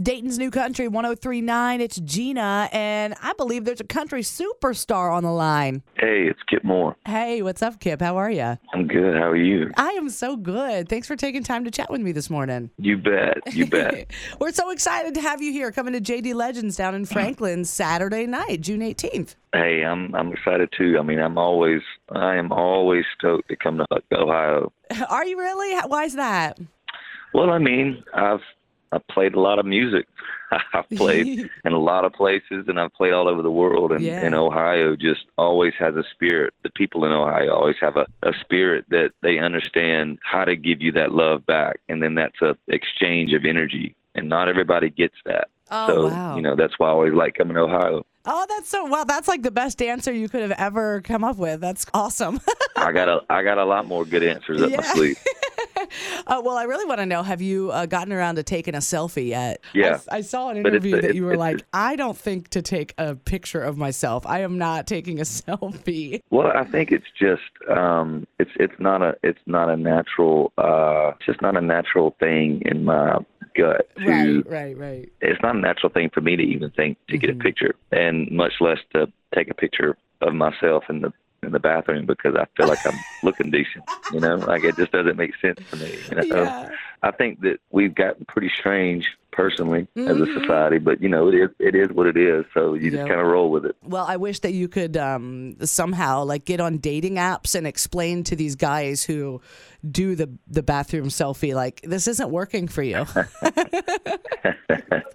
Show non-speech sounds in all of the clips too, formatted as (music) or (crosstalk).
Dayton's New Country 1039. It's Gina, and I believe there's a country superstar on the line. Hey, it's Kip Moore. Hey, what's up, Kip? How are you? I'm good. How are you? I am so good. Thanks for taking time to chat with me this morning. You bet. You (laughs) bet. We're so excited to have you here coming to JD Legends down in Franklin Saturday night, June 18th. hey, I'm I'm excited too. I mean, I'm always I am always stoked to come to Ohio. (laughs) Are you really? Why is that? Well, I mean, I've I've played a lot of music. (laughs) I've played (laughs) in a lot of places, and I've played all over the world. And, Yeah. and Ohio just always has a spirit. The people in Ohio always have a, a spirit that they understand how to give you that love back, and then that's a exchange of energy. And not everybody gets that. Oh, so wow. you know that's why I always like coming to Ohio. Oh, that's so well. That's like the best answer you could have ever come up with. That's awesome. (laughs) I got a I got a lot more good answers up my Yeah. sleeve. (laughs) uh, well, I really want to know: Have you uh, gotten around to taking a selfie yet? Yeah. I, I saw an it's- interview that it's- you were like, "I don't think to take a picture of myself. I am not taking a (laughs) selfie." Well, I think it's just um, it's it's not a it's not a natural uh, it's just not a natural thing in my gut to Right, right, right. it's not a natural thing for me to even think to get a Mm-hmm. picture, and much less to take a picture of myself in the in the bathroom because I feel like I'm (laughs) looking decent. You know, like it just doesn't make sense to me. You know? Yeah. I think that we've gotten pretty strange personally as a Mhm. society, but you know, it is it is what it is. So you Yep. just kind of roll with it. Well, I wish that you could um, somehow like get on dating apps and explain to these guys who do the the bathroom selfie like this isn't working for you. (laughs)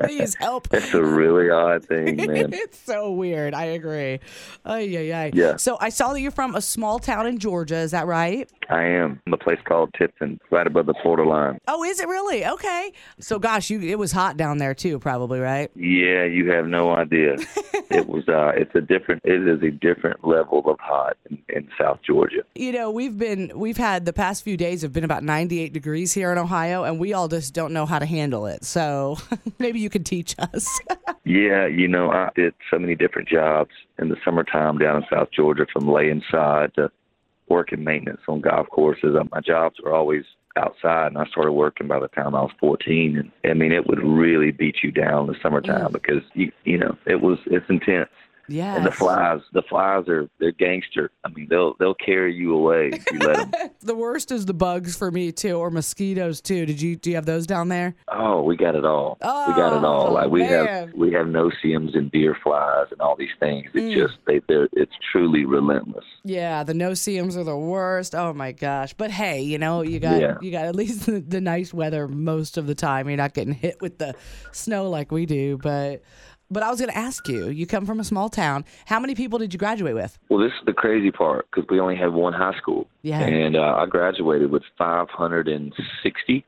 Please help. It's a really odd thing, (laughs) man. it's so weird. I agree. Oh yeah, yeah. Yeah. So I saw that you're from a small town in Georgia. Is that right? I am. I'm a place called Tifton, right above the Florida line. Oh, is it really? Okay. So, gosh, you it was hot down there too, probably, right? Yeah, you have no idea. (laughs) it was. uh It's a different. It is a different level of hot in, in South Georgia. You know, we've been we've had the past few days have been about 98 degrees here in Ohio, and we all just don't know how to handle it. So (laughs) maybe you could teach us. (laughs) Yeah, you know, I did so many different jobs in the summertime down in South Georgia, from laying side to working maintenance on golf courses. Uh, My jobs were always outside, and I started working by the time I was 14. And I mean, it would really beat you down in the summertime because you, you know, it was it's intense. Yeah. And the flies, the flies are they're gangster. I mean, they'll they'll carry you away if you let them. (laughs) The worst is the bugs for me too, or mosquitoes too. Did you do you have those down there? Oh, we got it all. we got it Oh, all. Like we man. have we have no seams and deer flies and all these things. It Mm. just they they're it's truly relentless. Yeah, the no-see-ums are the worst. Oh my gosh! But hey, you know you got Yeah. you got at least the, (laughs) the nice weather most of the time. You're not getting hit with the snow like we do. But but I was going to ask you. You come from a small town. How many people did you graduate with? Well, this is the crazy part because we only had one high school, Yeah. and uh, I graduated with 560,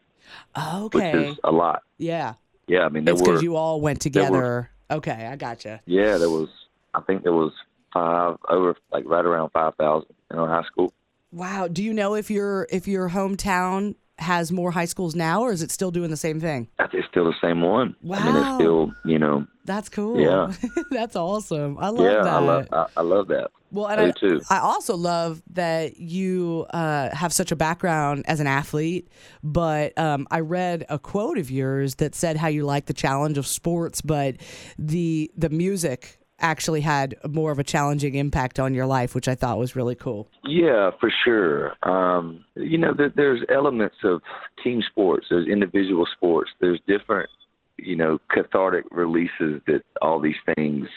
Okay. which is a lot. yeah. Yeah, I mean there It's because you all went there were- together. Okay, I gotcha. yeah there was I think there was five over like right around five thousand in our high school. Wow. Do you know if your if your hometown has more high schools now, or is it still doing the same thing? It's still the same one. I mean, Wow. it's still you know That's cool. Yeah. (laughs) That's awesome. I love yeah that. I love I, I love that. Well, and I I, too. I also love that you uh, have such a background as an athlete. But um, I read a quote of yours that said how you like the challenge of sports, but the the music actually had more of a challenging impact on your life, which I thought was really cool. Yeah, for sure. Um, you know, there, there's elements of team sports. There's individual sports. There's different, you know, cathartic releases that all these things,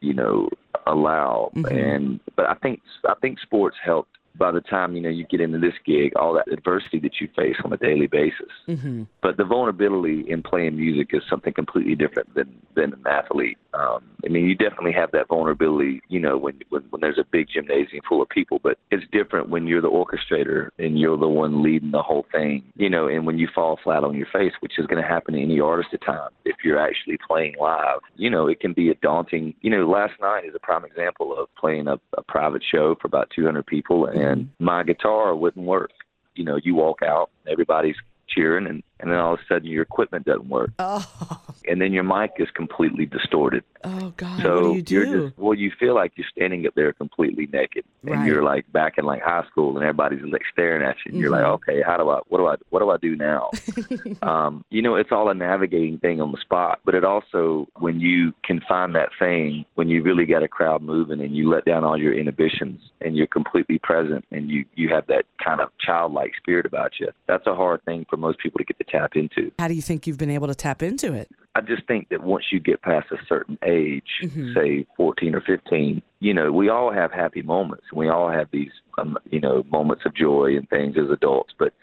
you know, allow. Mhm. And but I think I think sports helped by the time you know you get into this gig, all that adversity that you face on a daily basis. Mm-hmm. But the vulnerability in playing music is something completely different than than an athlete. Um, I mean, you definitely have that vulnerability, you know, when, when when there's a big gymnasium full of people. But it's different when you're the orchestrator and you're the one leading the whole thing, you know. And when you fall flat on your face, which is going to happen to any artist at times, if you're actually playing live, you know, it can be a daunting. You know, last night is a prime example of playing a, a private show for about 200 people, and my guitar wouldn't work. You know, you walk out, everybody's cheering, and and then all of a sudden your equipment doesn't work, Oh, and then your mic is completely distorted. oh God! So what do you do? just well, you feel like you're standing up there completely naked, and Right. you're like back in like high school, and everybody's like staring at you, and you're like, Mhm. okay, how do I, what do I, what do I do now? (laughs) um, you know, it's all a navigating thing on the spot, but it also when you can find that thing when you really got a crowd moving and you let down all your inhibitions and you're completely present and you you have that kind of childlike spirit about you. That's a hard thing for most people to get to tap into. How do you think you've been able to tap into it? I just think that once you get past a certain age, Mhm. say 14 or 15, you know, we all have happy moments. We all have these, um, you know, moments of joy and things as adults. But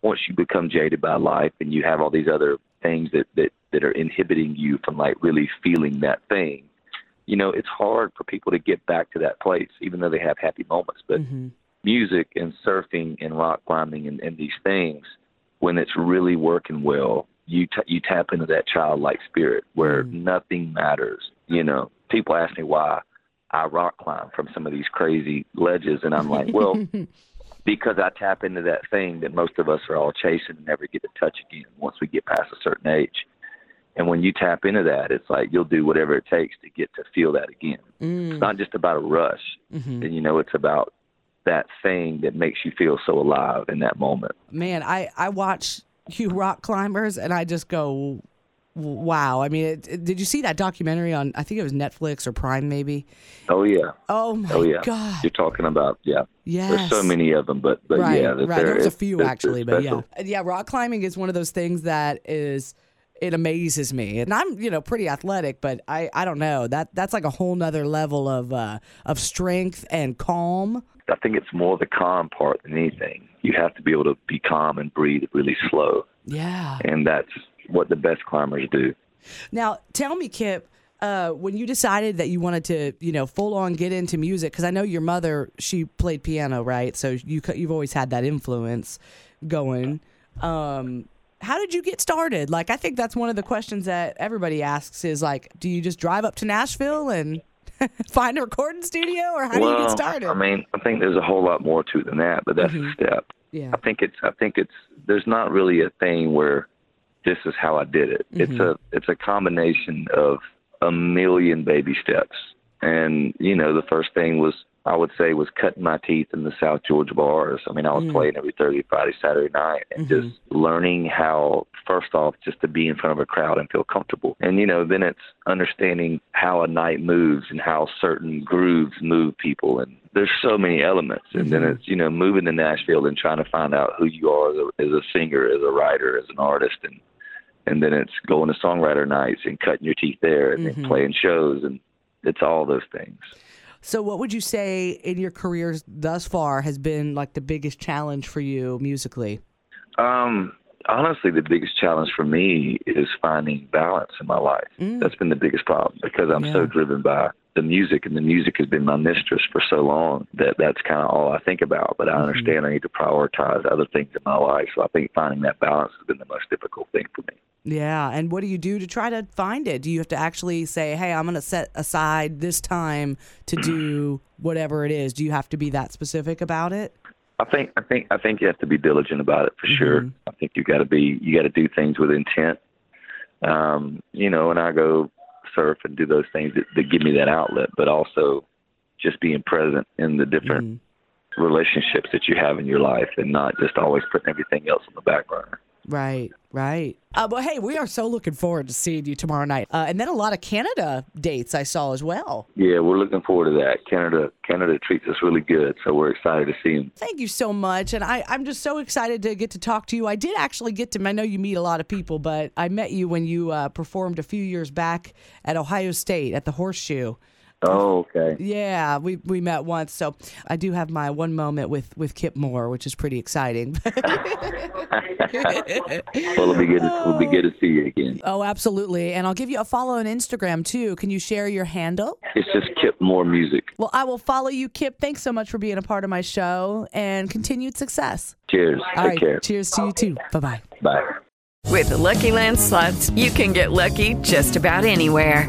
once you become jaded by life and you have all these other things that, that, that are inhibiting you from like really feeling that thing, you know, it's hard for people to get back to that place, even though they have happy moments. But Mhm. music and surfing and rock climbing and, and these things, when it's really working well, you t- you tap into that childlike spirit where Mm. nothing matters. You know, people ask me why I rock climb from some of these crazy ledges, and I'm like, well, (laughs) because I tap into that thing that most of us are all chasing and never get to touch again once we get past a certain age. And when you tap into that, it's like you'll do whatever it takes to get to feel that again. It's Mm. not just about a rush Mhm. and you know it's about that thing that makes you feel so alive in that moment. Man, I I watch you rock climbers, and I just go, wow. I mean, it, it- did you see that documentary on? I think it was Netflix or Prime, maybe. Oh yeah, Oh my oh yeah. God! You're talking about yeah. Yes. There's so many of them, but but right, yeah, right. they're- There was a few it's- actually, it's but yeah, yeah. Rock climbing is one of those things that is it amazes me, and I'm you know pretty athletic, but I I don't know that that's like a whole nother level of uh of strength and calm. I think it's more the calm part than anything. You have to be able to be calm and breathe really slow, Yeah. and that's what the best climbers do. Now, tell me, Kip, uh, when you decided that you wanted to, you know, full on get into music, because I know your mother, she played piano, right? So you you've always had that influence going. Um, how did you get started? Like, I think that's one of the questions that everybody asks is like, do you just drive up to Nashville and (laughs) find a recording studio, or how do you get started? I mean, I think there's a whole lot more to it than that, but that's Mhm. a step. Yeah. I think it's I think it's there's not really a thing where this is how I did it. It's Mhm. a it's a combination of a million baby steps. And you know, the first thing was I would say was cutting my teeth in the South Georgia bars. I mean, I was Mm. playing every Thursday, Friday, Saturday night, and Mhm. just learning how first off just to be in front of a crowd and feel comfortable. And you know, then it's understanding how a night moves and how certain grooves move people and there's so many elements and then Mhm. it's you know moving to Nashville and trying to find out who you are as a, as a singer, as a writer, as an artist and and then it's going to songwriter nights and cutting your teeth there and Mhm. then playing shows and it's all those things. So, what would you say in your careers thus far has been like the biggest challenge for you musically? Um, honestly, the biggest challenge for me is finding balance in my life. Mm. That's been the biggest problem because I'm Yeah. so driven by the music, and the music has been my mistress for so long that that's kind of all I think about. But I Mhm. understand I need to prioritize other things in my life. So I think finding that balance has been the most difficult thing for me. Yeah, and what do you do to try to find it? Do you have to actually say, "Hey, I'm going to set aside this time to do (clears throat) whatever it is"? Do you have to be that specific about it? I think I think I think you have to be diligent about it for sure. Mhm. I think you got to be you got to do things with intent. Um, you know, and I go surf and do those things that, that give me that outlet, but also just being present in the different Mhm. relationships that you have in your life, and not just always putting everything else on the back burner. Right, right. Uh, but hey, we are so looking forward to seeing you tomorrow night, uh, and then a lot of Canada dates I saw as well. Yeah, we're looking forward to that. Canada Canada treats us really good, so we're excited to see them. Thank you so much, and I, I'm just so excited to get to talk to you. I did actually get to. I know you meet a lot of people, but I met you when you uh, performed a few years back at Ohio State at the Horseshoe. Oh, okay. Yeah, we we met once, so I do have my one moment with with Kip Moore, which is pretty exciting. (laughs) well, it'll be good. To, it'll be good to see you again. oh, absolutely, and I'll give you a follow on Instagram too. Can you share your handle? It's just Kip Moore Music. Well, I will follow you, Kip. Thanks so much for being a part of my show, and continued success. Cheers. All Take right, care. cheers to you too. Bye bye. Bye. With the Lucky Land slots, you can get lucky just about anywhere.